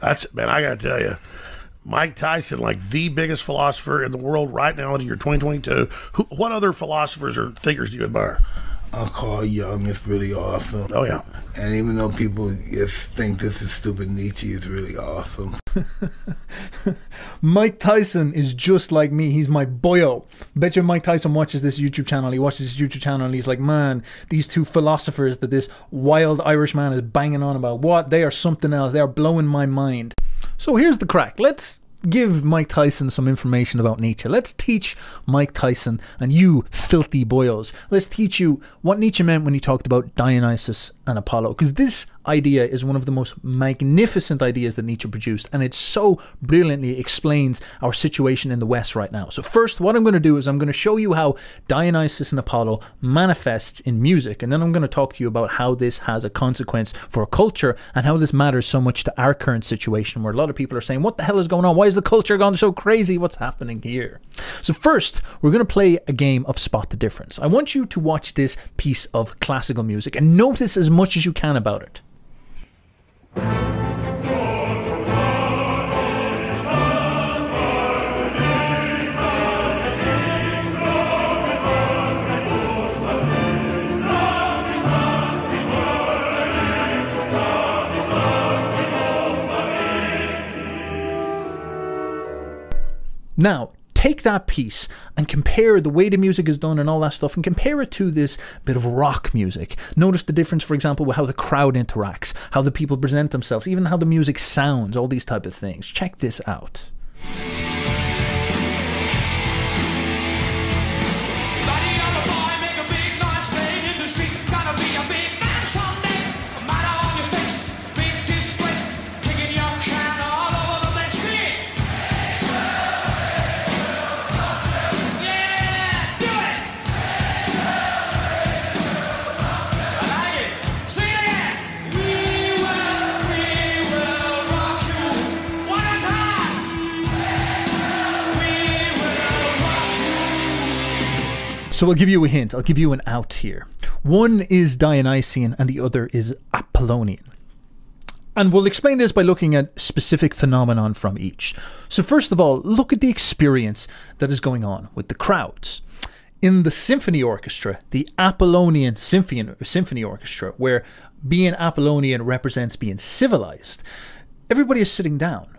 That's man, I got to tell you, Mike Tyson, like the biggest philosopher in the world right now in the year 2022. Who, what other philosophers or thinkers do you admire? Uh, Carl Jung is really awesome. Oh yeah, And even though people just think this is stupid, Nietzsche is really awesome. Mike Tyson is just like me. He's my boyo. Bet you Mike Tyson watches this YouTube channel. He watches this YouTube channel and he's like, man, these two philosophers that this wild Irish man is banging on about, what? They are something else. They are blowing my mind. So here's the crack. Let's give Mike Tyson some information about Nietzsche. Let's teach Mike Tyson and you filthy boyos. Let's teach you what Nietzsche meant when he talked about Dionysus and Apollo. Because this idea is one of the most magnificent ideas that Nietzsche produced, and it so brilliantly explains our situation in the West right now. So, first, what I'm going to do is I'm going to show you how Dionysus and Apollo manifests in music, and then I'm going to talk to you about how this has a consequence for culture and how this matters so much to our current situation, where a lot of people are saying, What the hell is going on? Why is the culture gone so crazy? What's happening here? So, first, we're going to play a game of Spot the Difference. I want you to watch this piece of classical music and notice as much as you can about it. Now, take that piece and compare the way the music is done and all that stuff and compare it to this bit of rock music. Notice the difference, for example, with how the crowd interacts, how the people present themselves, even how the music sounds, all these type of things. Check this out. So I'll give you a hint. I'll give you an out here. One is Dionysian and the other is Apollonian. And we'll explain this by looking at specific phenomenon from each. So first of all, look at the experience that is going on with the crowds. In the symphony orchestra, the Apollonian symphony, symphony orchestra, where being Apollonian represents being civilized, everybody is sitting down.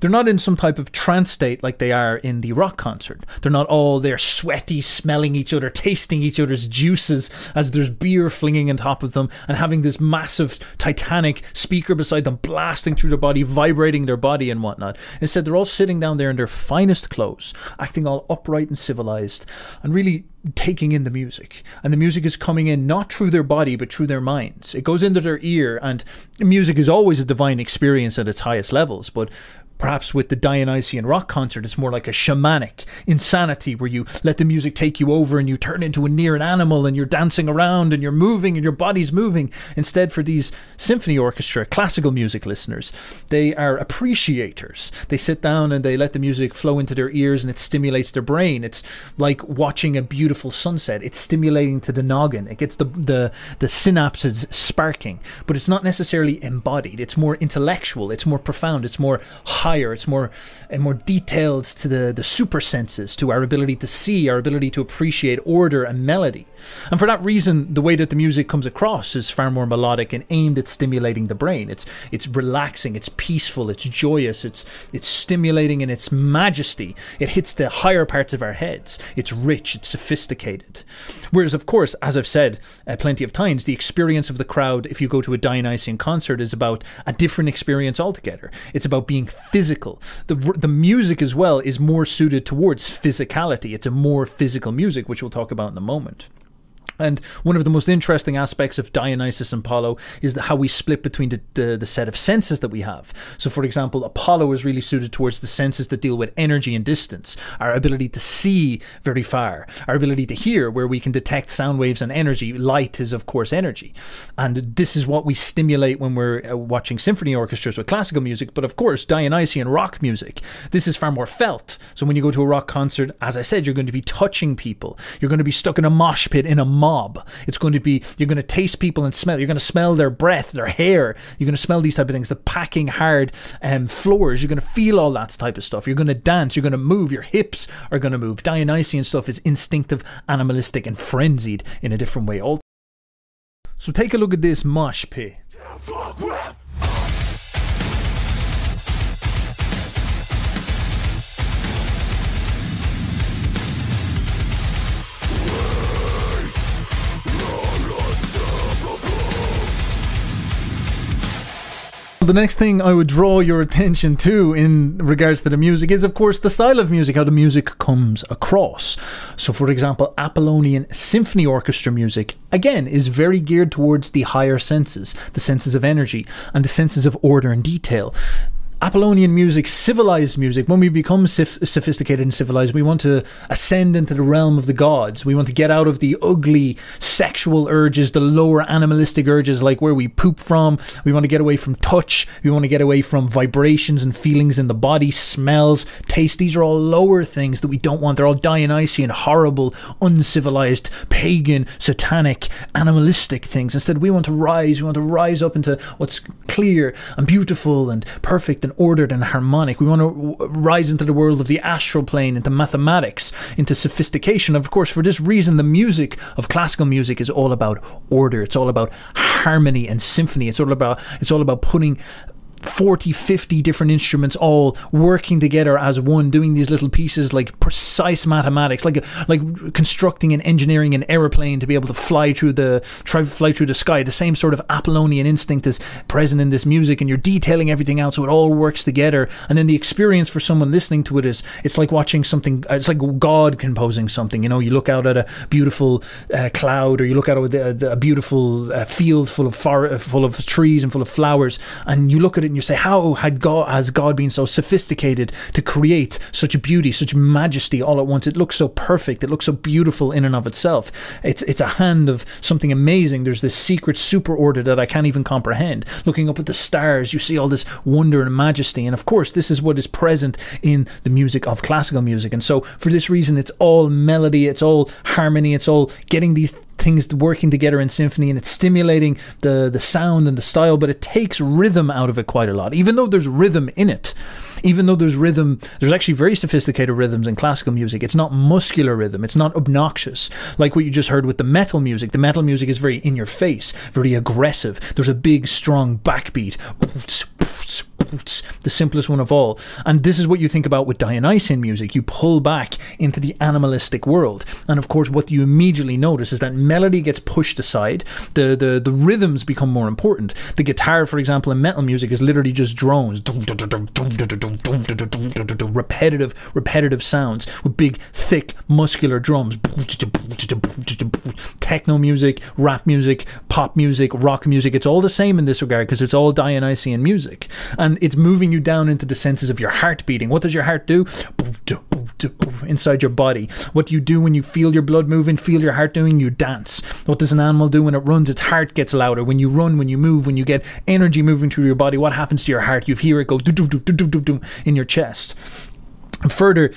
They're not in some type of trance state like they are in the rock concert. They're not all there sweaty, smelling each other, tasting each other's juices as there's beer flinging on top of them and having this massive titanic speaker beside them blasting through their body, vibrating their body and whatnot. Instead, they're all sitting down there in their finest clothes, acting all upright and civilized, and really taking in the music. And the music is coming in not through their body, but through their minds. It goes into their ear, and music is always a divine experience at its highest levels, but Perhaps with the Dionysian rock concert, it's more like a shamanic insanity where you let the music take you over and you turn into a near an animal and you're dancing around and you're moving and your body's moving. Instead, for these symphony orchestra, classical music listeners, they are appreciators. They sit down and they let the music flow into their ears and it stimulates their brain. It's like watching a beautiful sunset. It's stimulating to the noggin. It gets the the, the synapses sparking, but it's not necessarily embodied. It's more intellectual. It's more profound. It's more higher. It's more and more detailed to the the super senses, to our ability to see, our ability to appreciate order and melody. And for that reason, the way that the music comes across is far more melodic and aimed at stimulating the brain. It's it's relaxing. It's peaceful. It's joyous. It's it's stimulating in its majesty. It hits the higher parts of our heads. It's rich. It's sophisticated. Whereas, of course, as I've said uh, plenty of times, the experience of the crowd, if you go to a Dionysian concert, is about a different experience altogether. It's about being physical. The the music as well is more suited towards physicality. It's a more physical music, which we'll talk about in a moment. And one of the most interesting aspects of Dionysus and Apollo is how we split between the, the, the set of senses that we have. So, for example, Apollo is really suited towards the senses that deal with energy and distance, our ability to see very far, our ability to hear, where we can detect sound waves and energy. Light is, of course, energy. And this is what we stimulate when we're uh, watching symphony orchestras with classical music. But of course, Dionysian rock music, this is far more felt. So, when you go to a rock concert, as I said, you're going to be touching people, you're going to be stuck in a mosh pit in a mob. It's going to be you're going to taste people and smell. You're going to smell their breath, their hair. You're going to smell these type of things. The packing hard um, floors. You're going to feel all that type of stuff. You're going to dance. You're going to move. Your hips are going to move. Dionysian stuff is instinctive, animalistic, and frenzied in a different way. All. So take a look at this mosh pit. The next thing I would draw your attention to in regards to the music is, of course, the style of music, how the music comes across. So, for example, Apollonian Symphony Orchestra music, again, is very geared towards the higher senses, the senses of energy, and the senses of order and detail. Apollonian music, civilized music, when we become soph- sophisticated and civilized, we want to ascend into the realm of the gods. We want to get out of the ugly sexual urges, the lower animalistic urges, like where we poop from. We want to get away from touch. We want to get away from vibrations and feelings in the body, smells, taste. These are all lower things that we don't want. They're all Dionysian, horrible, uncivilized, pagan, satanic, animalistic things. Instead, we want to rise. We want to rise up into what's clear and beautiful and perfect and ordered and harmonic. We want to rise into the world of the astral plane, into mathematics, into sophistication. Of course, for this reason, the music of classical music is all about order. It's all about harmony and symphony. It's all about it's all about putting 40 50 different instruments all working together as one doing these little pieces like precise mathematics like like constructing and engineering an aeroplane to be able to fly through the try fly through the sky. The same sort of apollonian instinct is present in this music and you're detailing everything out so it all works together. And then the experience for someone listening to it is it's like watching something it's like god composing something you know? You look out at a beautiful uh, cloud or you look out at a, a beautiful uh, field full of far, full of trees and full of flowers and you look at it and you say, how had God has God been so sophisticated to create such beauty, such majesty all at once? It looks so perfect. It looks so beautiful in and of itself. It's it's a hand of something amazing. There's this secret super order that I can't even comprehend. Looking up at the stars, you see all this wonder and majesty. And of course, this is what is present in the music of classical music. And so, for this reason, it's all melody, it's all harmony, it's all getting these things working together in symphony and it's stimulating the the sound and the style but it takes rhythm out of it quite a lot. Even though there's rhythm in it even though there's rhythm there's actually very sophisticated rhythms in classical music. It's not muscular rhythm. It's not obnoxious. Like what you just heard with the metal music. The metal music is very in your face very aggressive. There's a big strong backbeat the simplest one of all. And this is what you think about with Dionysian music. You pull back into the animalistic world. And of course, what you immediately notice is that melody gets pushed aside, the, the, the rhythms become more important. The guitar, for example, in metal music is literally just drones, repetitive, repetitive sounds with big, thick, muscular drums. Techno music, rap music, pop music, rock music, it's all the same in this regard because it's all Dionysian music. And it's moving you down into the senses of your heart beating. What does your heart do? Inside your body. What do you do when you feel your blood moving, feel your heart doing? You dance. What does an animal do when it runs? Its heart gets louder. When you run, when you move, when you get energy moving through your body, what happens to your heart? You hear it go in your chest further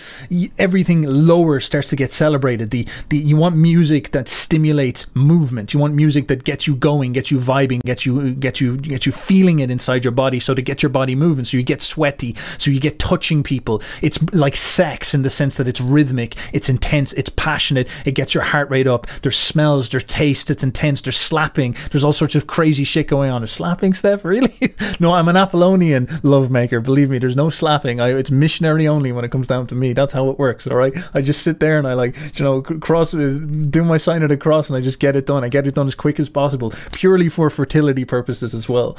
everything lower starts to get celebrated. The, the you want music that stimulates movement. You want music that gets you going gets you vibing gets you gets you gets you feeling it inside your body. So to get your body moving so you get sweaty so you get touching people. It's like sex in the sense that it's rhythmic it's intense it's passionate. It gets your heart rate up. There's smells there's taste it's intense there's slapping. There's all sorts of crazy shit going on. There's slapping Steph? Really? No I'm an Apollonian love maker believe me there's no slapping. I, it's missionary only when it comes down to me. That's how it works. All right. I just sit there and I like, you know, cross, uh, do my sign of the cross and I just get it done. I get it done as quick as possible, purely for fertility purposes as well.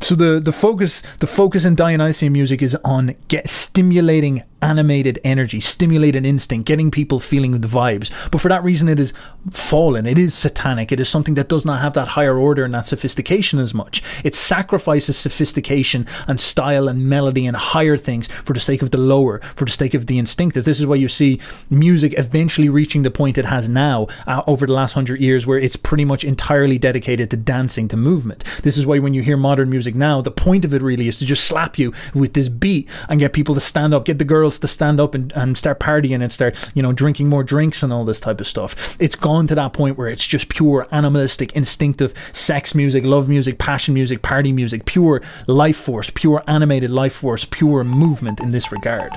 So the, the focus, the focus in Dionysian music is on get stimulating animated energy, stimulated instinct, getting people feeling the vibes. But for that reason, it is fallen. It is satanic. It is something that does not have that higher order and that sophistication as much. It sacrifices sophistication and style and melody and higher things for the sake of the lower, for the sake of the instinctive. This is why you see music eventually reaching the point it has now uh, over the last hundred years, where it's pretty much entirely dedicated to dancing, to movement. This is why when you hear modern music now, the point of it really is to just slap you with this beat and get people to stand up, get the girls to stand up and, and start partying and start, you know, drinking more drinks and all this type of stuff. It's gone to that point where it's just pure animalistic, instinctive sex music, love music, passion music, party music, pure life force, pure animated life force, pure movement in this regard.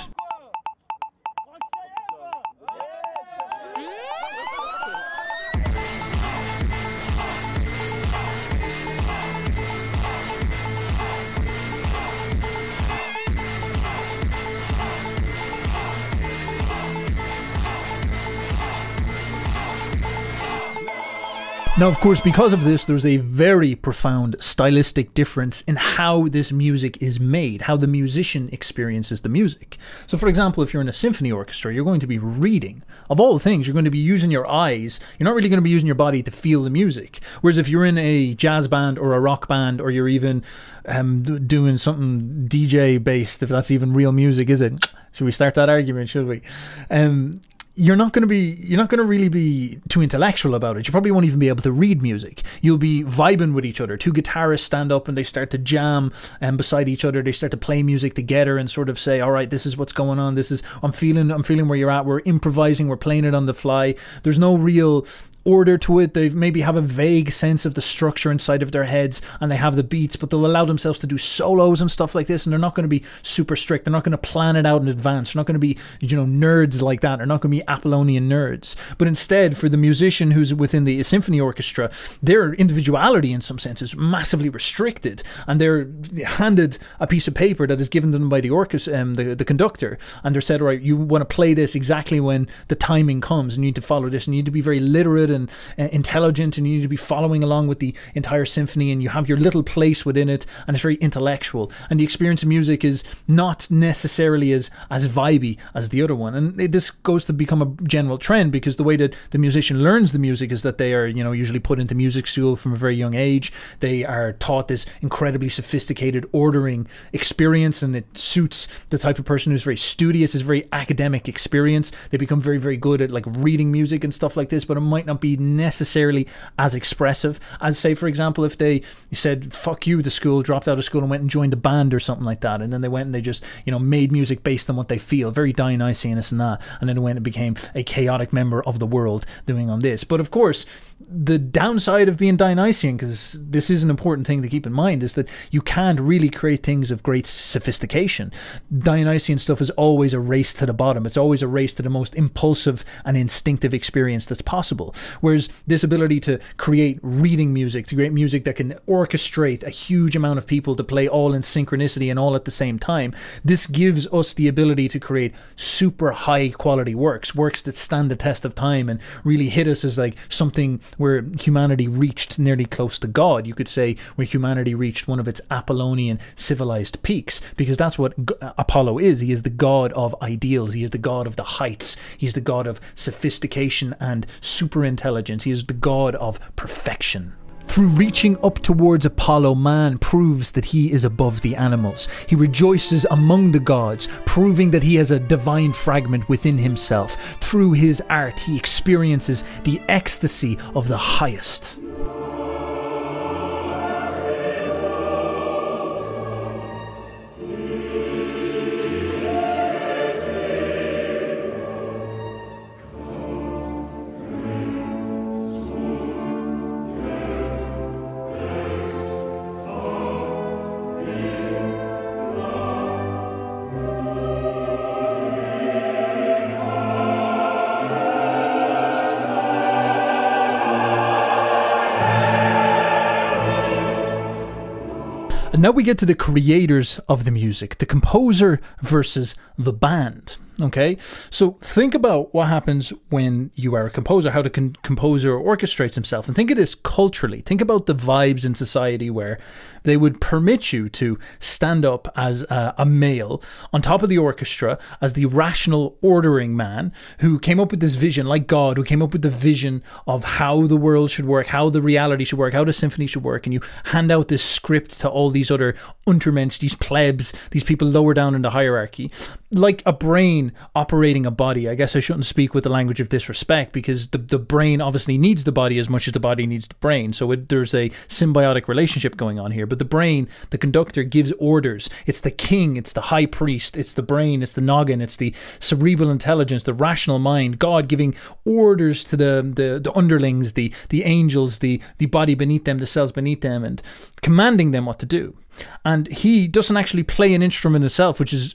Now, of course, because of this, there's a very profound stylistic difference in how this music is made, how the musician experiences the music. So, for example, if you're in a symphony orchestra, you're going to be reading. Of all things, you're going to be using your eyes. You're not really going to be using your body to feel the music. Whereas if you're in a jazz band or a rock band, or you're even um, doing something DJ based, if that's even real music, is it? Should we start that argument? Should we? Um, you're not going to be you're not going to really be too intellectual about it. You probably won't even be able to read music. You'll be vibing with each other. Two guitarists stand up and they start to jam and beside each other. They start to play music together and sort of say all right this is what's going on. This is i'm feeling i'm feeling where you're at. We're improvising. We're playing it on the fly. There's no real order to it. They maybe have a vague sense of the structure inside of their heads and they have the beats, but they'll allow themselves to do solos and stuff like this. And they're not going to be super strict. They're not going to plan it out in advance. They're not going to be, you know, nerds like that. They're not going to be Apollonian nerds. But instead, for the musician who's within the symphony orchestra, their individuality in some sense is massively restricted and they're handed a piece of paper that is given to them by the orchestra, um, the, the conductor. And they're said, all right, you want to play this exactly when the timing comes and you need to follow this and you need to be very literate and uh, intelligent and you need to be following along with the entire symphony and you have your little place within it and it's very intellectual. And the experience of music is not necessarily as as vibey as the other one. And it- this goes to become a general trend because the way that the musician learns the music is that they are you know usually put into music school from a very young age. They are taught this incredibly sophisticated ordering experience and it suits the type of person who's very studious is very academic experience. They become very very good at like reading music and stuff like this but it might not be necessarily as expressive as say for example if they said fuck you the school dropped out of school and went and joined a band or something like that. And then they went and they just you know made music based on what they feel. Very Dionysian and that. And then they went and became a chaotic member of the world doing on this. But of course the downside of being Dionysian because this is an important thing to keep in mind is that you can't really create things of great sophistication. Dionysian stuff is always a race to the bottom. It's always a race to the most impulsive and instinctive experience that's possible Whereas this ability to create reading music, to create music that can orchestrate a huge amount of people to play all in synchronicity and all at the same time, this gives us the ability to create super high quality works, works that stand the test of time and really hit us as like something where humanity reached nearly close to God. You could say where humanity reached one of its Apollonian civilized peaks, because that's what G- uh, Apollo is. He is the god of ideals, he is the god of the heights, he is the god of sophistication and super intelligence. He is the god of perfection. Through reaching up towards Apollo, man proves that he is above the animals. He rejoices among the gods, proving that he has a divine fragment within himself. Through his art, he experiences the ecstasy of the highest. And now we get to the creators of the music, the composer versus the band. Okay, so think about what happens when you are a composer, how the con- composer orchestrates himself, and think of this culturally. Think about the vibes in society where they would permit you to stand up as a, a male on top of the orchestra as the rational ordering man who came up with this vision, like God, who came up with the vision of how the world should work, how the reality should work, how the symphony should work, and you hand out this script to all these other untermensch, these plebs, these people lower down in the hierarchy, like a brain operating a body. I guess I shouldn't speak with the language of disrespect because the, the brain obviously needs the body as much as the body needs the brain. So it, there's a symbiotic relationship going on here. But the brain, the conductor, gives orders. It's the king, it's the high priest, it's the brain, it's the noggin, it's the cerebral intelligence, the rational mind, God giving orders to the, the, the underlings, the, the angels, the, the body beneath them, the cells beneath them, and commanding them what to do. And he doesn't actually play an instrument himself, which is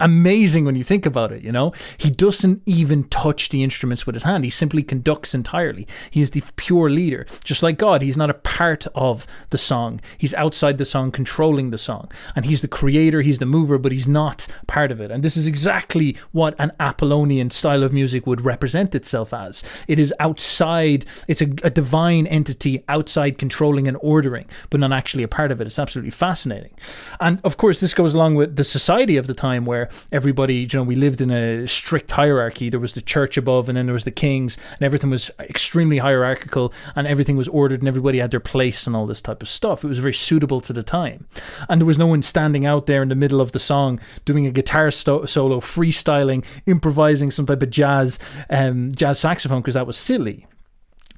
amazing when you think about it. You know, he doesn't even touch the instruments with his hand. He simply conducts entirely. He is the pure leader, just like God. He's not a part of the song. He's outside the song, controlling the song, and he's the creator. He's the mover, but he's not part of it. And this is exactly what an Apollonian style of music would represent itself as. It is outside. It's a, a divine entity outside controlling and ordering, but not actually a part of it. It's absolutely fascinating. And of course, this goes along with the society of the time where everybody, you know, we lived in a strict hierarchy. There was the church above, and then there was the kings, and everything was extremely hierarchical, and everything was ordered, and everybody had their place and all this type of stuff. It was very suitable to the time. And there was no one standing out there in the middle of the song doing a guitar sto- solo, freestyling, improvising some type of jazz, um, jazz saxophone, because that was silly.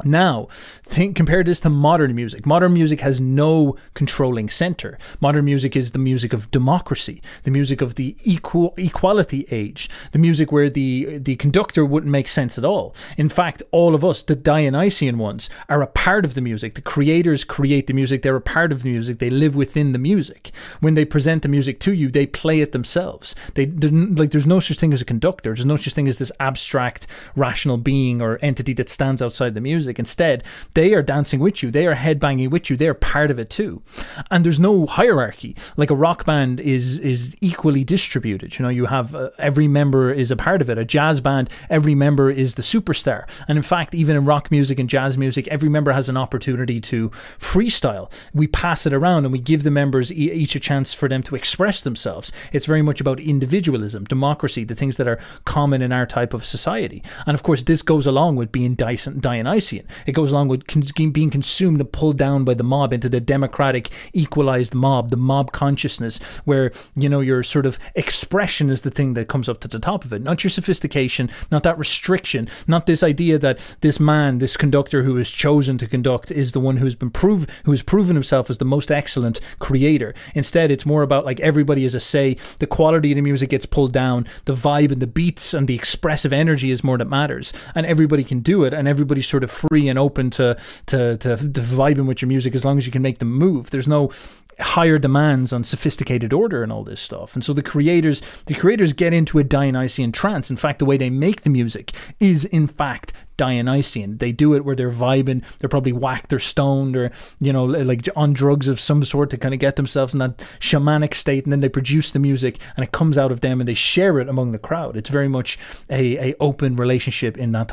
Now, think compare this to modern music. Modern music has no controlling center. Modern music is the music of democracy, the music of the equal equality age, the music where the the conductor wouldn't make sense at all. In fact, all of us, the Dionysian ones, are a part of the music. The creators create the music. They're a part of the music. They live within the music. When they present the music to you, they play it themselves. They like there's no such thing as a conductor. There's no such thing as this abstract rational being or entity that stands outside the music. Instead, they are dancing with you. They are headbanging with you. They are part of it too. And there's no hierarchy. Like a rock band is is equally distributed. You know, you have uh, every member is a part of it. A jazz band, every member is the superstar. And in fact, even in rock music and jazz music, every member has an opportunity to freestyle. We pass it around and we give the members e- each a chance for them to express themselves. It's very much about individualism, democracy, the things that are common in our type of society. And of course, this goes along with being Dyson, Dionysian. It goes along with con- being consumed and pulled down by the mob into the democratic, equalized mob, the mob consciousness, where, you know, your sort of expression is the thing that comes up to the top of it, not your sophistication, not that restriction, not this idea that this man, this conductor who is chosen to conduct, is the one who's been proved, who has proven himself as the most excellent creator. Instead, it's more about like everybody has a say, the quality of the music gets pulled down, the vibe and the beats and the expressive energy is more that matters, and everybody can do it, and everybody's sort of free and open to to to, to vibing with your music as long as you can make them move. There's no higher demands on sophisticated order and all this stuff. And so the creators the creators get into a Dionysian trance. In fact, the way they make the music is in fact Dionysian. They do it where they're vibing, they're probably whacked or stoned or, you know, like on drugs of some sort to kind of get themselves in that shamanic state. And then they produce the music and it comes out of them and they share it among the crowd. It's very much a, a open relationship in that.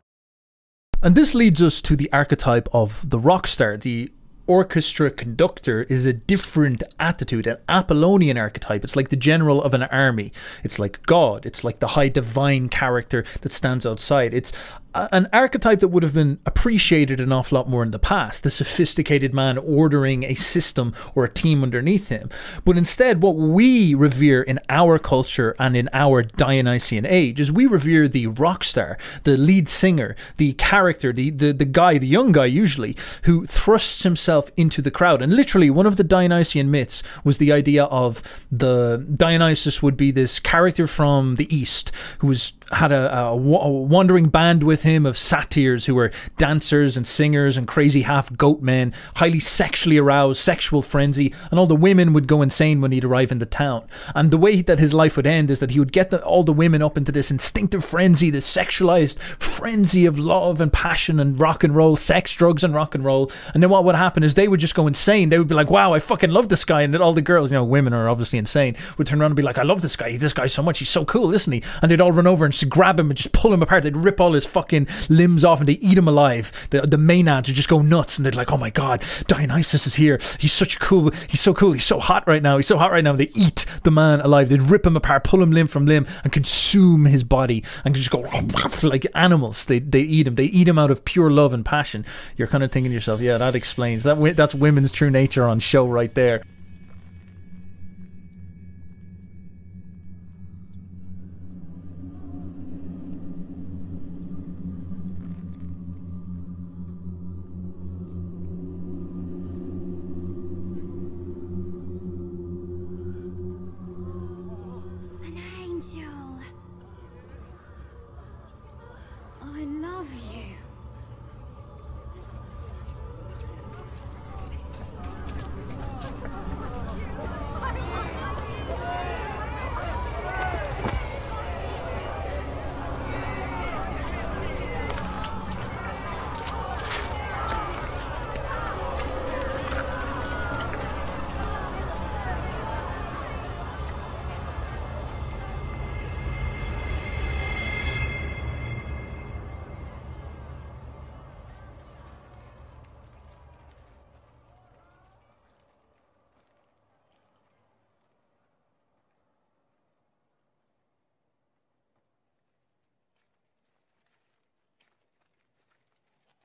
And this leads us to the archetype of the rock star, the orchestra conductor is a different attitude, an Apollonian archetype. It's like the general of an army. It's like God. It's like the high divine character that stands outside. It's an archetype that would have been appreciated an awful lot more in the past. The sophisticated man ordering a system or a team underneath him. But instead, what we revere in our culture and in our Dionysian age is we revere the rock star, the lead singer, the character, the, the, the guy, the young guy usually, who thrusts himself into the crowd. And literally, one of the Dionysian myths was the idea of the Dionysus would be this character from the East who was had a, a, a wandering band with him of satyrs who were dancers and singers and crazy half goat men, highly sexually aroused, sexual frenzy, and all the women would go insane when he'd arrive in the town. And the way that his life would end is that he would get the, all the women up into this instinctive frenzy, this sexualized frenzy of love and passion and rock and roll, sex, drugs, and rock and roll. And then what would happen is they would just go insane. They would be like, wow, I fucking love this guy. And then all the girls, you know, women are obviously insane, would turn around and be like, I love this guy. This guy so much. He's so cool, isn't he? And they'd all run over and just grab him and just pull him apart. They'd rip all his fucking limbs off and they eat him alive. The, the Maenads would just go nuts and they'd like, oh my God, Dionysus is here. He's such cool. He's so cool. He's so hot right now. He's so hot right now. They eat the man alive. They'd rip him apart, pull him limb from limb and consume his body and just go like animals. They, they eat him. They eat him out of pure love and passion. You're kind of thinking to yourself, yeah, that explains that. That's women's true nature on show right there.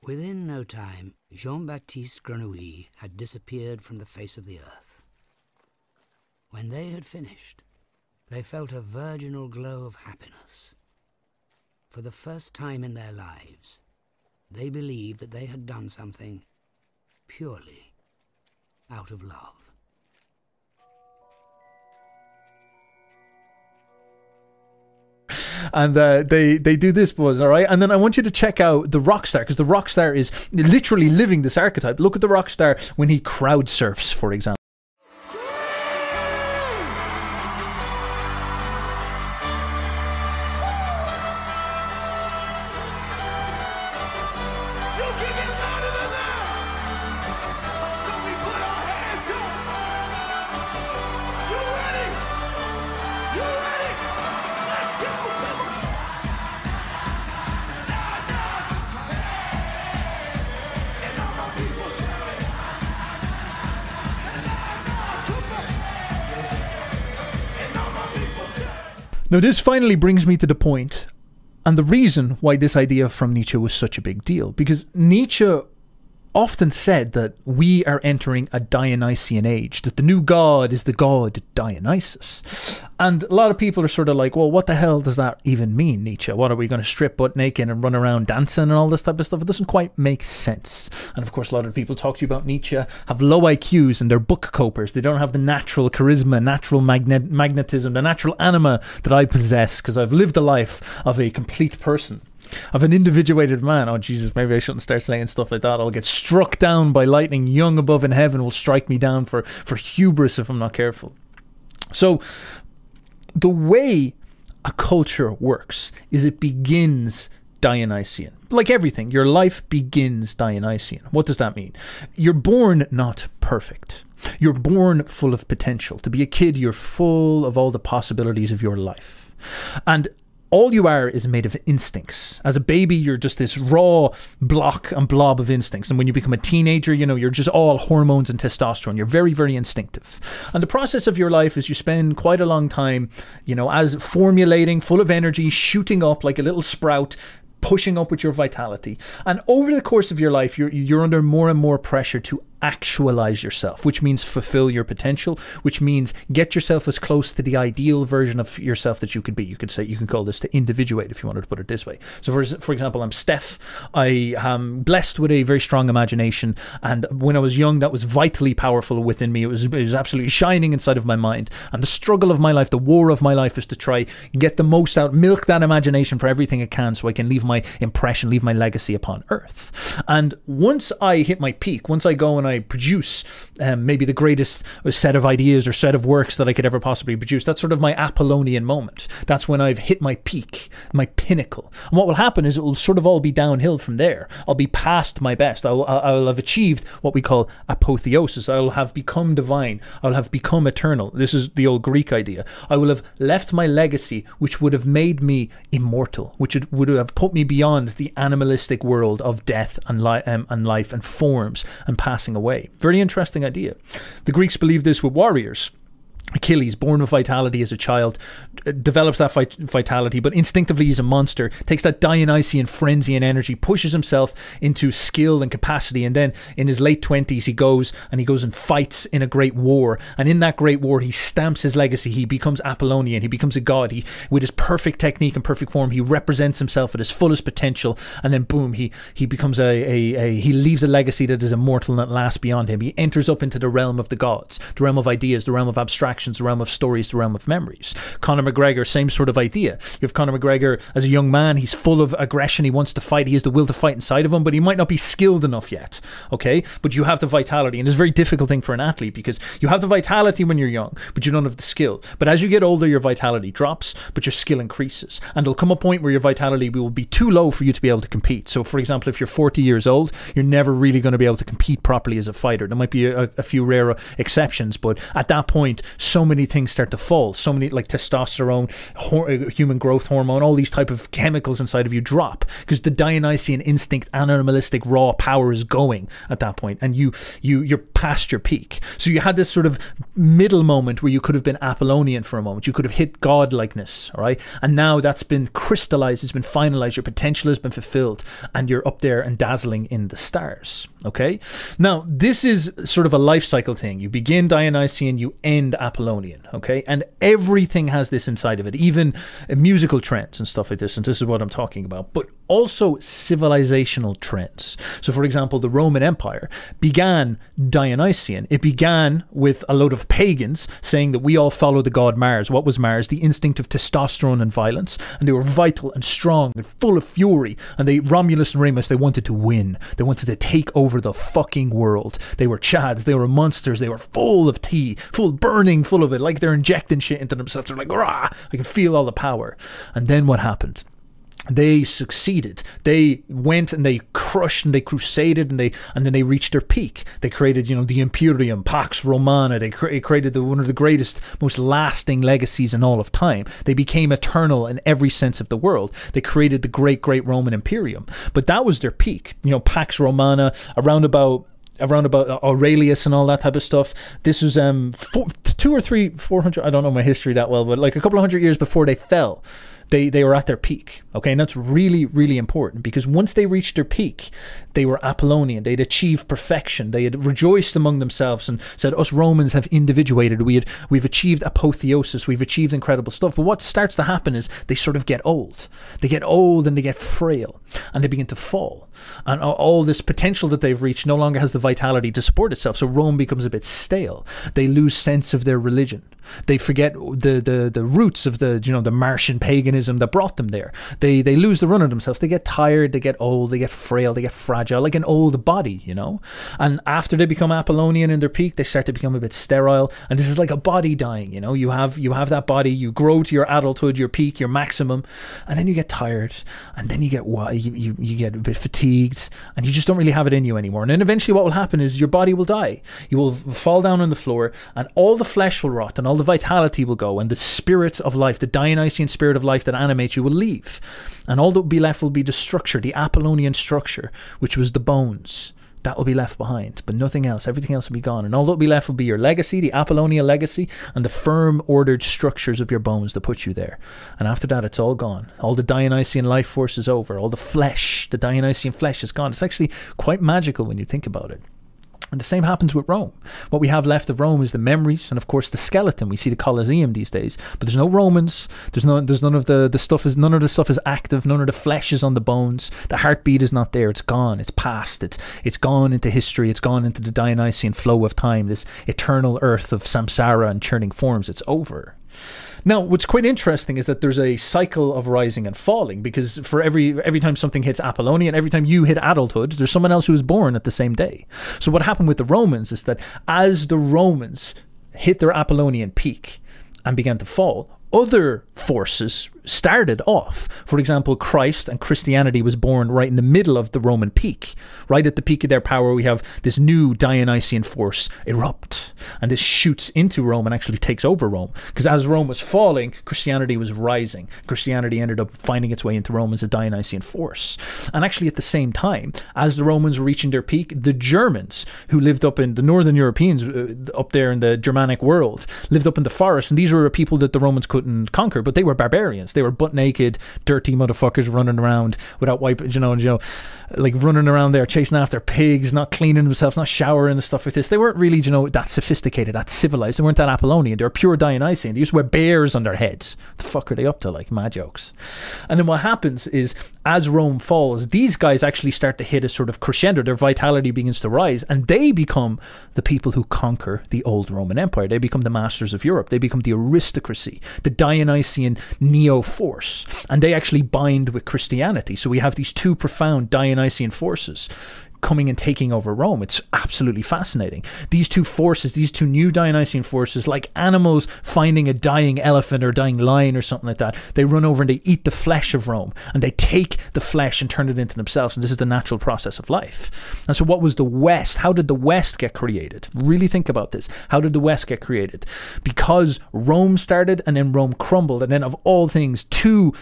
Within no time, Jean Baptiste Grenouille had disappeared from the face of the earth. When they had finished, they felt a virginal glow of happiness. For the first time in their lives, they believed that they had done something purely out of love. And uh, they they do this buzz all right? And then i want you to check out the rock star because the rock star is literally living this archetype. Look at the rock star when he crowd surfs for example Now, this finally brings me to the point and the reason why this idea from Nietzsche was such a big deal. Because Nietzsche often said that we are entering a Dionysian age, that the new god is the god Dionysus. And a lot of people are sort of like, well, what the hell does that even mean, Nietzsche? What are we going to strip butt naked and run around dancing and all this type of stuff? It doesn't quite make sense. And of course, a lot of people talk to you about Nietzsche have low IQs and they're book copers. They don't have the natural charisma, natural magnet- magnetism, the natural anima that I possess because I've lived the life of a complete person of an individuated man. Oh Jesus, maybe I shouldn't start saying stuff like that. I'll get struck down by lightning. Jung above in heaven will strike me down for for hubris if I'm not careful. So, the way a culture works is it begins Dionysian. Like everything, your life begins Dionysian. What does that mean? You're born not perfect. You're born full of potential. To be a kid, you're full of all the possibilities of your life. And all you are is made of instincts. As a baby, you're just this raw block and blob of instincts. And when you become a teenager, you know, you're just all hormones and testosterone. You're very, very instinctive. And the process of your life is you spend quite a long time, you know, as formulating, full of energy, shooting up like a little sprout, pushing up with your vitality. And over the course of your life, you're, you're under more and more pressure to actualize yourself, which means fulfill your potential, which means get yourself as close to the ideal version of yourself that you could be. You could say, you can call this to individuate if you wanted to put it this way. So, for, for example, I'm Steph. I am blessed with a very strong imagination. And when I was young, that was vitally powerful within me. It was, it was absolutely shining inside of my mind. And the struggle of my life, the war of my life is to try get the most out, milk that imagination for everything it can so I can leave my impression, leave my legacy upon earth. And once I hit my peak, once I go and I produce um, maybe the greatest set of ideas or set of works that I could ever possibly produce, that's sort of my Apollonian moment. That's when I've hit my peak, my pinnacle. And what will happen is it will sort of all be downhill from there. I'll be past my best. I'll, I'll have achieved what we call apotheosis. I'll have become divine. I'll have become eternal. This is the old Greek idea. I will have left my legacy, which would have made me immortal, which would have put me beyond the animalistic world of death and, li- um, and life and forms and passing away. Very interesting idea. The Greeks believed this with warriors. Achilles, born with vitality as a child, develops that vit- vitality, but instinctively he's a monster, takes that Dionysian frenzy and energy, pushes himself into skill and capacity, and then in his late 20s, he goes and he goes and fights in a great war. And in that great war, he stamps his legacy. He becomes Apollonian, he becomes a god. He, with his perfect technique and perfect form, he represents himself at his fullest potential, and then boom, he, he becomes a, a, a he leaves a legacy that is immortal and that lasts beyond him. He enters up into the realm of the gods, the realm of ideas, the realm of abstraction the realm of stories, the realm of memories. Conor McGregor, same sort of idea. You have Conor McGregor as a young man, he's full of aggression, he wants to fight, he has the will to fight inside of him, but he might not be skilled enough yet. Okay? But you have the vitality, and it's a very difficult thing for an athlete because you have the vitality when you're young, but you don't have the skill. But as you get older, your vitality drops, but your skill increases. And there'll come a point where your vitality will be too low for you to be able to compete. So, for example, if you're 40 years old, you're never really going to be able to compete properly as a fighter. There might be a, a few rare exceptions, but at that point, so many things start to fall. So many like testosterone, hor- uh, human growth hormone, all these type of chemicals inside of you drop because the Dionysian instinct, animalistic raw power is going at that point, and you you you're past your peak. So you had this sort of middle moment where you could have been Apollonian for a moment. You could have hit godlikeness, all right, and now that's been crystallized. It's been finalized. Your potential has been fulfilled, and you're up there and dazzling in the stars. Okay. Now this is sort of a life cycle thing. You begin Dionysian, you end. Okay, and everything has this inside of it, even musical trends and stuff like this. And this is what I'm talking about, but also civilizational trends. So, for example, the Roman Empire began Dionysian. It began with a load of pagans saying that we all follow the god Mars. What was Mars? The instinct of testosterone and violence. And they were vital and strong and full of fury. And they, Romulus and Remus, they wanted to win. They wanted to take over the fucking world. They were chads. They were monsters. They were full of tea, full burning, full of it. Like they're injecting shit into themselves. They're like, rah! I can feel all the power. And then what happened? they succeeded. They went and they crushed and they crusaded and they and then they reached their peak. They created, you know, the Imperium, Pax Romana. They cre- created the, one of the greatest, most lasting legacies in all of time. They became eternal in every sense of the world. They created the great, great Roman Imperium. But that was their peak. You know, Pax Romana around about around about Aurelius and all that type of stuff. This was um four, two or three, four hundred. I don't know my history that well, but like a couple of hundred years before they fell, they they were at their peak. Okay, and that's really really important because once they reached their peak, they were Apollonian. They'd achieved perfection. They had rejoiced among themselves and said, "Us Romans have individuated. We had we've achieved apotheosis. We've achieved incredible stuff." But what starts to happen is they sort of get old. They get old and they get frail, and they begin to fall. And all- this potential that they've reached no longer has the vitality to support itself. So Rome becomes a bit stale. They lose sense of their religion. They forget the the the roots of the you know the Martian paganism that brought them there. They they lose the run of themselves. They get tired. They get old. They get frail. They get fragile, like an old body, you know. And after they become Apollonian in their peak, they start to become a bit sterile. And this is like a body dying. You know, you have you have that body. You grow to your adulthood, your peak, your maximum, and then you get tired, and then you get you you, you get a bit fatigued, and you just don't really have it in you anymore. And then eventually, what will happen is your body will die. You will fall down on the floor, and all the flesh will rot, and all the vitality will go, and the spirit of life, the Dionysian spirit of life that animates you, will leave, and all that will be left will be the structure, the Apollonian structure, which was the bones. That will be left behind, but nothing else. Everything else will be gone, and all that will be left will be your legacy, the Apollonian legacy, and the firm, ordered structures of your bones that put you there. And after that, it's all gone. All the Dionysian life force is over. All the flesh, the Dionysian flesh, is gone. It's actually quite magical when you think about it. And the same happens with Rome. What we have left of Rome is the memories and of course the skeleton. We see the Colosseum these days, but there's no Romans. There's no there's none of the the stuff is none of the stuff is active. None of the flesh is on the bones. The heartbeat is not there. It's gone. It's past. It's it's gone into history. It's gone into the Dionysian flow of time. This eternal earth of samsara and churning forms. It's over. Now, what's quite interesting is that there's a cycle of rising and falling because for every every time something hits Apollonian, every time you hit adulthood, there's someone else who is born at the same day. So what happened with the Romans is that as the Romans hit their Apollonian peak and began to fall, other forces started off. For example, Christ and Christianity was born right in the middle of the Roman peak. Right at the peak of their power, we have this new Dionysian force erupt. And this shoots into Rome and actually takes over Rome. Because as Rome was falling, Christianity was rising. Christianity ended up finding its way into Rome as a Dionysian force. And actually, at the same time, as the Romans were reaching their peak, the Germans, who lived up in the northern Europeans, uh, up there in the Germanic world, lived up in the forest. And these were people that the Romans couldn't conquer, but they were barbarians. They were butt naked, dirty motherfuckers running around without wiping, you know, you know, like running around there chasing after pigs, not cleaning themselves, not showering and stuff like this. They weren't really, you know, that sophisticated, that civilized. They weren't that Apollonian. They were pure Dionysian. They used to wear bears on their heads. the fuck are they up to? Like mad jokes. And then what happens is as Rome falls, these guys actually start to hit a sort of crescendo. Their vitality begins to rise, and they become the people who conquer the old Roman Empire. They become the masters of Europe. They become the aristocracy, the Dionysian neo force, and they actually bind with Christianity. So we have these two profound Dionysian forces coming and taking over Rome. It's absolutely fascinating. These two forces, these two new Dionysian forces, like animals finding a dying elephant or dying lion or something like that, they run over and they eat the flesh of Rome and they take the flesh and turn it into themselves. And this is the natural process of life. And so, what was the West? How did the West get created? Really think about this. How did the West get created? Because Rome started and then Rome crumbled, and then of all things, two,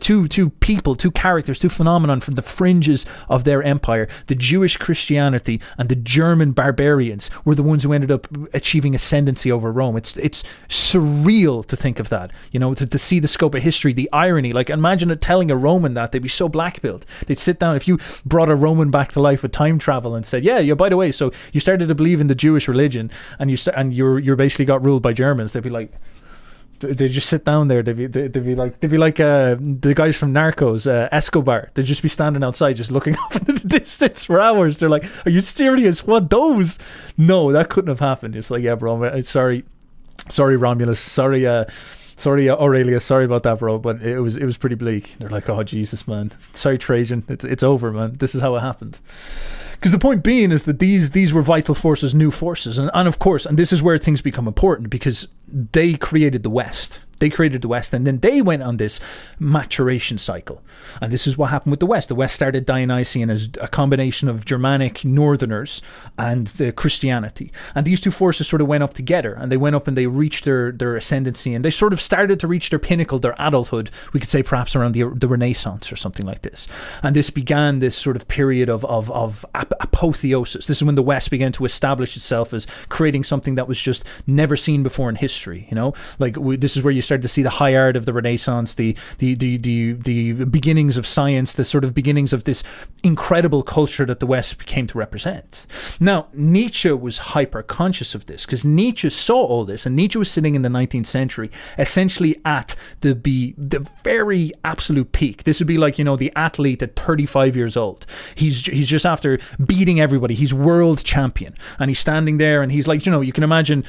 two, two people, two characters, two phenomenon from the fringes of their empire, the Jewish Christianity and the German barbarians, were the ones who ended up achieving ascendancy over Rome. It's it's surreal to think of that. You know, to, to see the scope of history, the irony. Like imagine telling a Roman that they'd be so black-pilled. They'd sit down if you brought a Roman back to life with time travel and said, "Yeah, yeah. By the way, so you started to believe in the Jewish religion, and you st- and you're you're basically got ruled by Germans." They'd be like. They just sit down there. They'd be, they'd be like, they'd be like uh, the guys from Narcos, uh, Escobar. They'd just be standing outside, just looking off into the distance for hours. They're like, "Are you serious? What those? No, that couldn't have happened." It's like, yeah, bro. Sorry, sorry, Romulus. Sorry, uh, sorry, uh, Aurelius. Sorry about that, bro. But it was it was pretty bleak. They're like, "Oh Jesus, man. Sorry, Trajan. It's it's over, man. This is how it happened." Because the point being is that these these were vital forces, new forces, and, and of course, and this is where things become important because they created the West. They created the West, and then they went on this maturation cycle. And this is what happened with the West. The West started Dionysian as a combination of Germanic Northerners and the Christianity. And these two forces sort of went up together, and they went up and they reached their their ascendancy, and they sort of started to reach their pinnacle, their adulthood. We could say perhaps around the the Renaissance or something like this. And this began this sort of period of of of ap- apotheosis. This is when the West began to establish itself as creating something that was just never seen before in history. You know, like we, this is where you start to see the high art of the Renaissance, the the the the, the beginnings of science, the sort of beginnings of this incredible culture that the West came to represent. Now, Nietzsche was hyper conscious of this because Nietzsche saw all this, and Nietzsche was sitting in the 19th century, essentially at the be the very absolute peak. This would be like you know the athlete at 35 years old. He's he's just after beating everybody. He's world champion, and he's standing there, and he's like you know you can imagine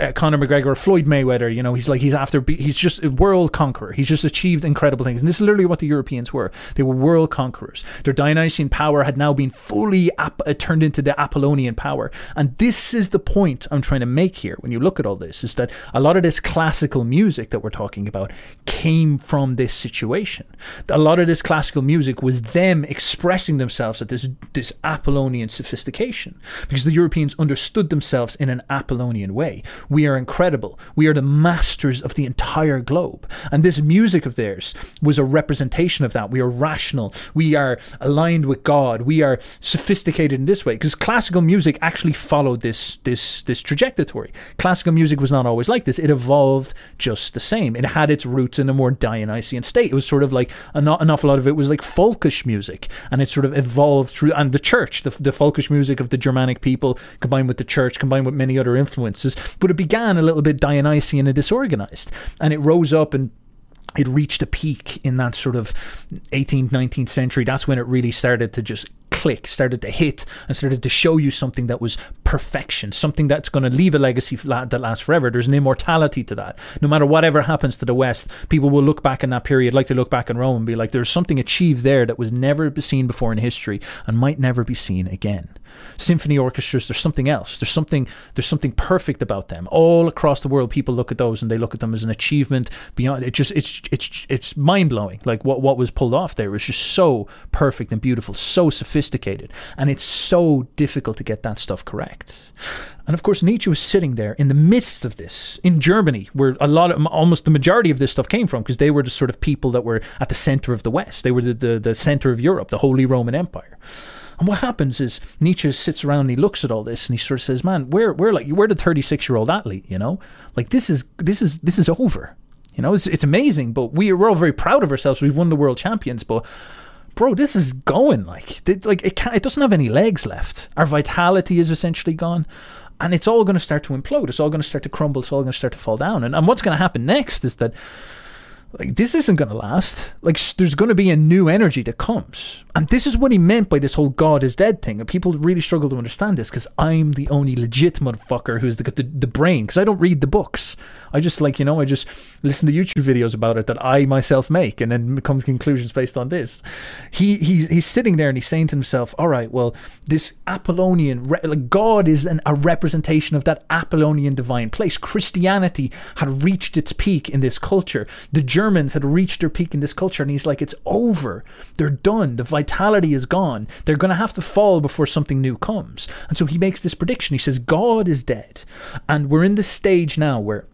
uh, Conor McGregor or Floyd Mayweather. You know, he's like he's after he's just a world conqueror. He's just achieved incredible things, and this is literally what the Europeans were. They were world conquerors. Their Dionysian power had now been fully ap- uh, turned into the Apollonian power, and this is the point I'm trying to make here. When you look at all this, is that a lot of this classical music that we're talking about came from this situation. A lot of this classical music was them expressing themselves at this this Apollonian sophistication, because the Europeans understood themselves in an Apollonian way. We are incredible. We are the masters of the entire globe. And this music of theirs was a representation of that. We are rational. We are aligned with God. We are sophisticated in this way. Because classical music actually followed this this this trajectory. Classical music was not always like this. It evolved just the same. It had its roots in a more Dionysian state. It was sort of like an, an awful lot of it was like folkish music, and it sort of evolved through. And the church, the, the folkish music of the Germanic people, combined with the church, combined with many other influences. But it began a little bit Dionysian and disorganized, and it rose up and it reached a peak in that sort of 18th 19th century. That's when it really started to just click started to hit and started to show you something that was perfection something that's going to leave a legacy that lasts forever. There's an immortality to that. No matter whatever happens to the west people will look back in that period like they look back in rome and be like there's something achieved there that was never seen before in history and might never be seen again symphony orchestras there's something else. There's something there's something perfect about them. All across the world people look at those and they look at them as an achievement. Beyond it just it's it's it's mind-blowing like what what was pulled off there. Was just so perfect and beautiful so sophisticated and it's so difficult to get that stuff correct. And of course Nietzsche was sitting there in the midst of this in Germany where a lot of almost the majority of this stuff came from because they were the sort of people that were at the center of the west. They were the the, the center of Europe the Holy Roman Empire and what happens is Nietzsche sits around and he looks at all this and he sort of says, "Man, we're we're like we're the 36 year old athlete, you know, like this is this is this is over, you know, it's it's amazing, but we we're all very proud of ourselves. We've won the world champions, but." Bro, this is going like like it can't, it doesn't have any legs left. Our vitality is essentially gone, and it's all going to start to implode. It's all going to start to crumble. It's all going to start to fall down. And and what's going to happen next is that like this isn't going to last. Like there's going to be a new energy that comes. And this is what he meant by this whole god is dead thing. And people really struggle to understand this because i'm the only legit motherfucker who's the, the, the brain because i don't read the books i just like you know i just listen to youtube videos about it that i myself make and then come to conclusions based on this. He, he he's sitting there and he's saying to himself all right well this apollonian like god is an, a representation of that apollonian divine place. Christianity had reached its peak in this culture. The germans had reached their peak in this culture. And he's like it's over. They're done. The vitality is gone. They're going to have to fall before something new comes. And so he makes this prediction. He says god is dead. And we're in this stage now where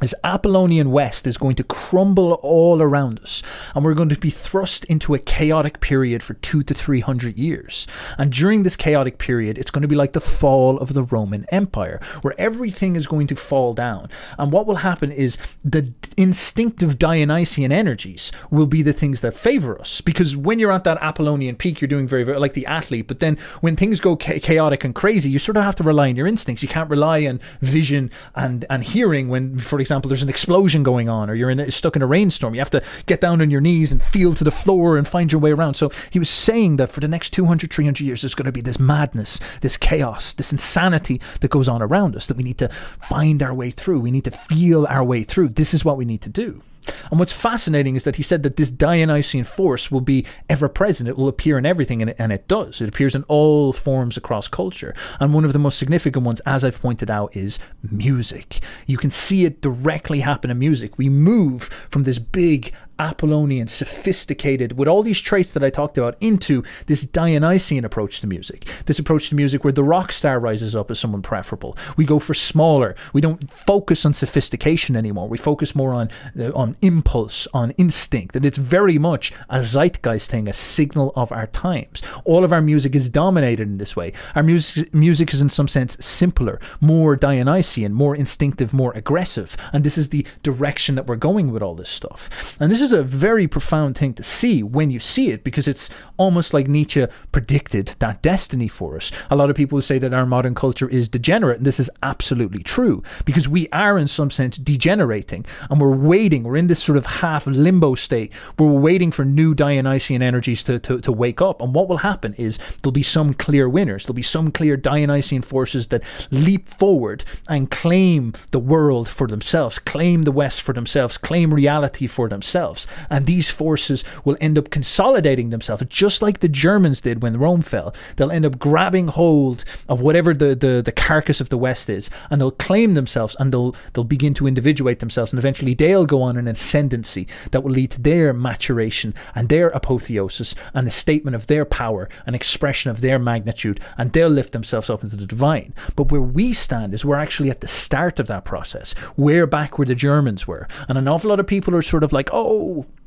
this Apollonian West is going to crumble all around us, and we're going to be thrust into a chaotic period for two to three hundred years. And during this chaotic period, it's going to be like the fall of the Roman Empire, where everything is going to fall down. And what will happen is the instinctive Dionysian energies will be the things that favor us, because when you're at that Apollonian peak, you're doing very, very like the athlete. But then when things go cha- chaotic and crazy, you sort of have to rely on your instincts. You can't rely on vision and and hearing when, for example, there's an explosion going on or you're in stuck in a rainstorm. You have to get down on your knees and feel to the floor and find your way around. So he was saying that for the next 200, 300 years, there's going to be this madness, this chaos, this insanity that goes on around us that we need to find our way through. We need to feel our way through. This is what we need to do. And what's fascinating is that he said that this Dionysian force will be ever present. It will appear in everything, and it, and it does. It appears in all forms across culture. And one of the most significant ones, as I've pointed out, is music. You can see it directly happen in music. We move from this big Apollonian, sophisticated, with all these traits that I talked about, into this Dionysian approach to music. This approach to music where the rock star rises up as someone preferable. We go for smaller. We don't focus on sophistication anymore. We focus more on uh, on impulse, on instinct, and it's very much a zeitgeist thing, a signal of our times. All of our music is dominated in this way. Our music music is in some sense simpler, more Dionysian, more instinctive, more aggressive, and this is the direction that we're going with all this stuff. And this is a very profound thing to see when you see it because it's almost like Nietzsche predicted that destiny for us. A lot of people say that our modern culture is degenerate, and this is absolutely true because we are, in some sense, degenerating and we're waiting. We're in this sort of half limbo state where we're waiting for new Dionysian energies to, to, to wake up. And what will happen is there'll be some clear winners, there'll be some clear Dionysian forces that leap forward and claim the world for themselves, claim the West for themselves, claim reality for themselves. And these forces will end up consolidating themselves, just like the Germans did when Rome fell. They'll end up grabbing hold of whatever the, the, the carcass of the West is, and they'll claim themselves and they'll they'll begin to individuate themselves, and eventually they'll go on an ascendancy that will lead to their maturation and their apotheosis and a statement of their power, an expression of their magnitude, and they'll lift themselves up into the divine. But where we stand is we're actually at the start of that process. We're back where the Germans were. And an awful lot of people are sort of like, oh, go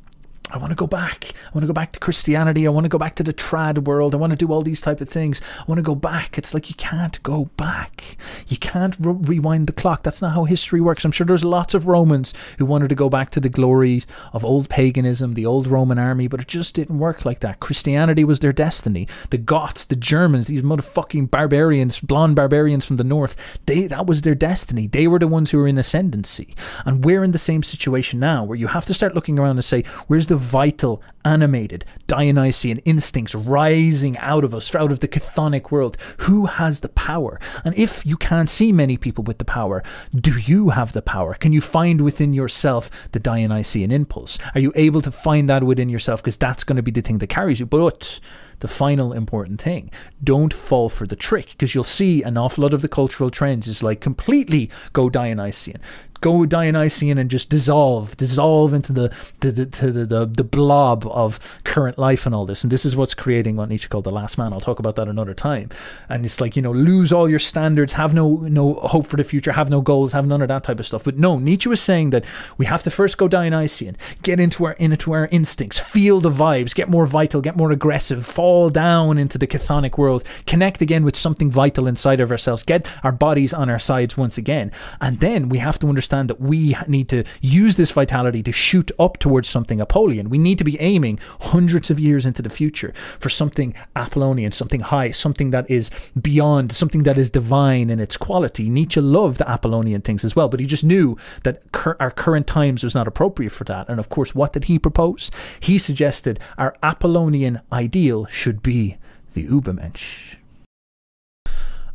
I want to go back. I want to go back to Christianity. I want to go back to the trad world. I want to do all these type of things. I want to go back. It's like you can't go back. You can't re- rewind the clock. That's not how history works. I'm sure there's lots of Romans who wanted to go back to the glories of old paganism, the old Roman army, but it just didn't work like that. Christianity was their destiny. The Goths, the Germans, these motherfucking barbarians, blonde barbarians from the north, they that was their destiny. They were the ones who were in ascendancy. And we're in the same situation now where you have to start looking around and say, where's the vital, animated, Dionysian instincts rising out of us, out of the chthonic world? Who has the power? And if you can't see many people with the power, do you have the power? Can you find within yourself the Dionysian impulse? Are you able to find that within yourself? Because that's going to be the thing that carries you. But the final important thing. Don't fall for the trick because you'll see an awful lot of the cultural trends is like completely go Dionysian. Go Dionysian and just dissolve, dissolve into the the, the, the, the the blob of current life and all this. And this is what's creating what Nietzsche called the last man. I'll talk about that another time. And it's like, you know, lose all your standards, have no no hope for the future, have no goals, have none of that type of stuff. But no, Nietzsche was saying that we have to first go Dionysian, get into our into our instincts, feel the vibes, get more vital, get more aggressive, fall fall down into the chthonic world, connect again with something vital inside of ourselves, get our bodies on our sides once again. And then we have to understand that we need to use this vitality to shoot up towards something Apollyon. We need to be aiming hundreds of years into the future for something Apollonian, something high, something that is beyond, something that is divine in its quality. Nietzsche loved the Apollonian things as well, but he just knew that cur- our current times was not appropriate for that. And of course, what did he propose? He suggested our Apollonian ideal should be the Ubermensch.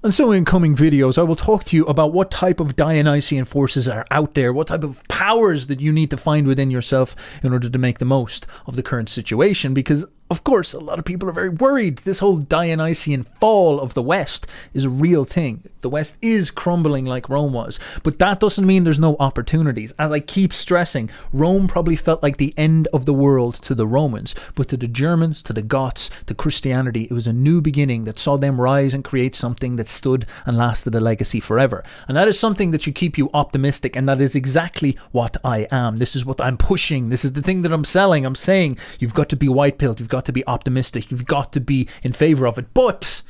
And so, in coming videos, I will talk to you about what type of Dionysian forces are out there, what type of powers that you need to find within yourself in order to make the most of the current situation. Because, of course, a lot of people are very worried. This whole Dionysian fall of the West is a real thing. The West is crumbling like Rome was, but that doesn't mean there's no opportunities. As I keep stressing, Rome probably felt like the end of the world to the Romans, but to the Germans, to the Goths, to Christianity, it was a new beginning that saw them rise and create something that stood and lasted a legacy forever. And that is something that should keep you optimistic, and that is exactly what I am. This is what I'm pushing. This is the thing that I'm selling. I'm saying you've got to be white pilled, you've got to be optimistic, you've got to be in favor of it. But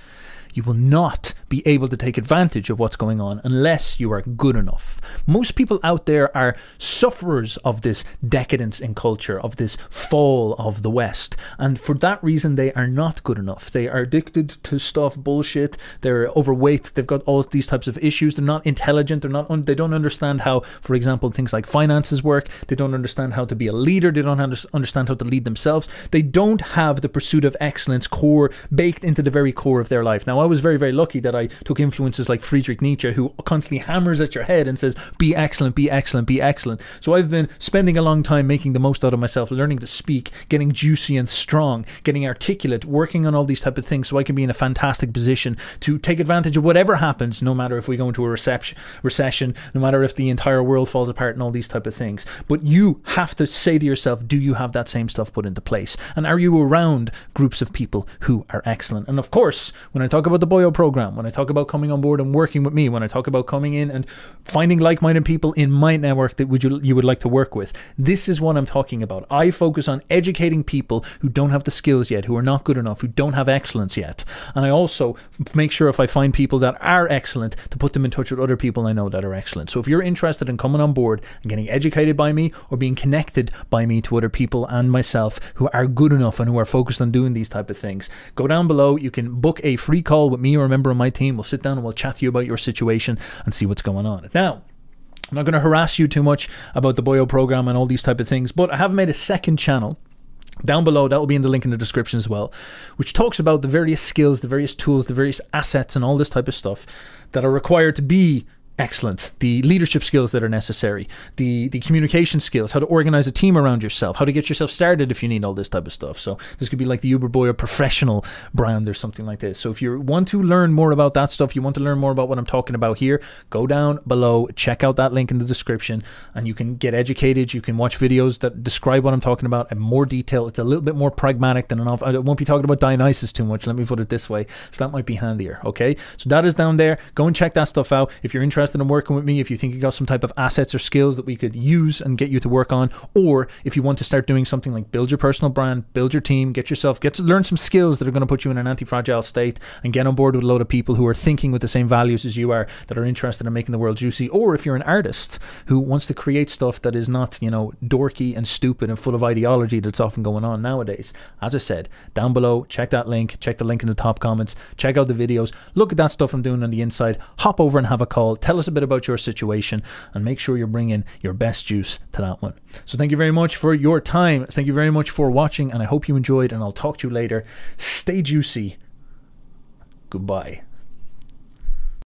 you will not be able to take advantage of what's going on unless you are good enough. Most people out there are sufferers of this decadence in culture, of this fall of the West. And for that reason, they are not good enough. They are addicted to stuff, bullshit. They're overweight. They've got all these types of issues. They're not intelligent. They're not. Un- they don't understand how, for example, things like finances work. They don't understand how to be a leader. They don't under- understand how to lead themselves. They don't have the pursuit of excellence core baked into the very core of their life. Now, I was very, very lucky that I took influences like Friedrich Nietzsche, who constantly hammers at your head and says, "Be excellent, be excellent, be excellent." So I've been spending a long time making the most out of myself, learning to speak, getting juicy and strong, getting articulate, working on all these type of things, so I can be in a fantastic position to take advantage of whatever happens, no matter if we go into a reception, recession, no matter if the entire world falls apart, and all these type of things. But you have to say to yourself, do you have that same stuff put into place, and are you around groups of people who are excellent? And of course, when I talk about the Boyo program, when I talk about coming on board and working with me, when I talk about coming in and finding like-minded people in my network that would you you would like to work with, this is what I'm talking about. I focus on educating people who don't have the skills yet, who are not good enough, who don't have excellence yet, and I also make sure if I find people that are excellent to put them in touch with other people I know that are excellent. So if you're interested in coming on board and getting educated by me or being connected by me to other people and myself who are good enough and who are focused on doing these type of things, go down below. You can book a free call with me or a member of my team. We'll sit down and we'll chat to you about your situation and see what's going on. Now, I'm not going to harass you too much about the Boyo program and all these type of things, but I have made a second channel down below that will be in the link in the description as well which talks about the various skills the various tools the various assets and all this type of stuff that are required to be excellent. The leadership skills that are necessary. The the communication skills how to organize a team around yourself how to get yourself started if you need all this type of stuff. So this could be like the Uberboyo professional brand or something like this. So if you want to learn more about that stuff you want to learn more about what i'm talking about here go down below check out that link in the description and you can get educated. You can watch videos that describe what i'm talking about in more detail. It's a little bit more pragmatic than enough i won't be talking about dionysus too much let me put it this way. So that might be handier okay? So that is down there. Go and check that stuff out. If you're interested in working with me if you think you got some type of assets or skills that we could use and get you to work on or if you want to start doing something like build your personal brand build your team get yourself get to learn some skills that are going to put you in an anti-fragile state and get on board with a load of people who are thinking with the same values as you are that are interested in making the world juicy or if you're an artist who wants to create stuff that is not you know dorky and stupid and full of ideology that's often going on nowadays. As i said down below check that link check the link in the top comments check out the videos look at that stuff i'm doing on the inside hop over and have a call tell us a bit about your situation and make sure you're bringing your best juice to that one. So thank you very much for your time. Thank you very much for watching and i hope you enjoyed and i'll talk to you later. Stay juicy. Goodbye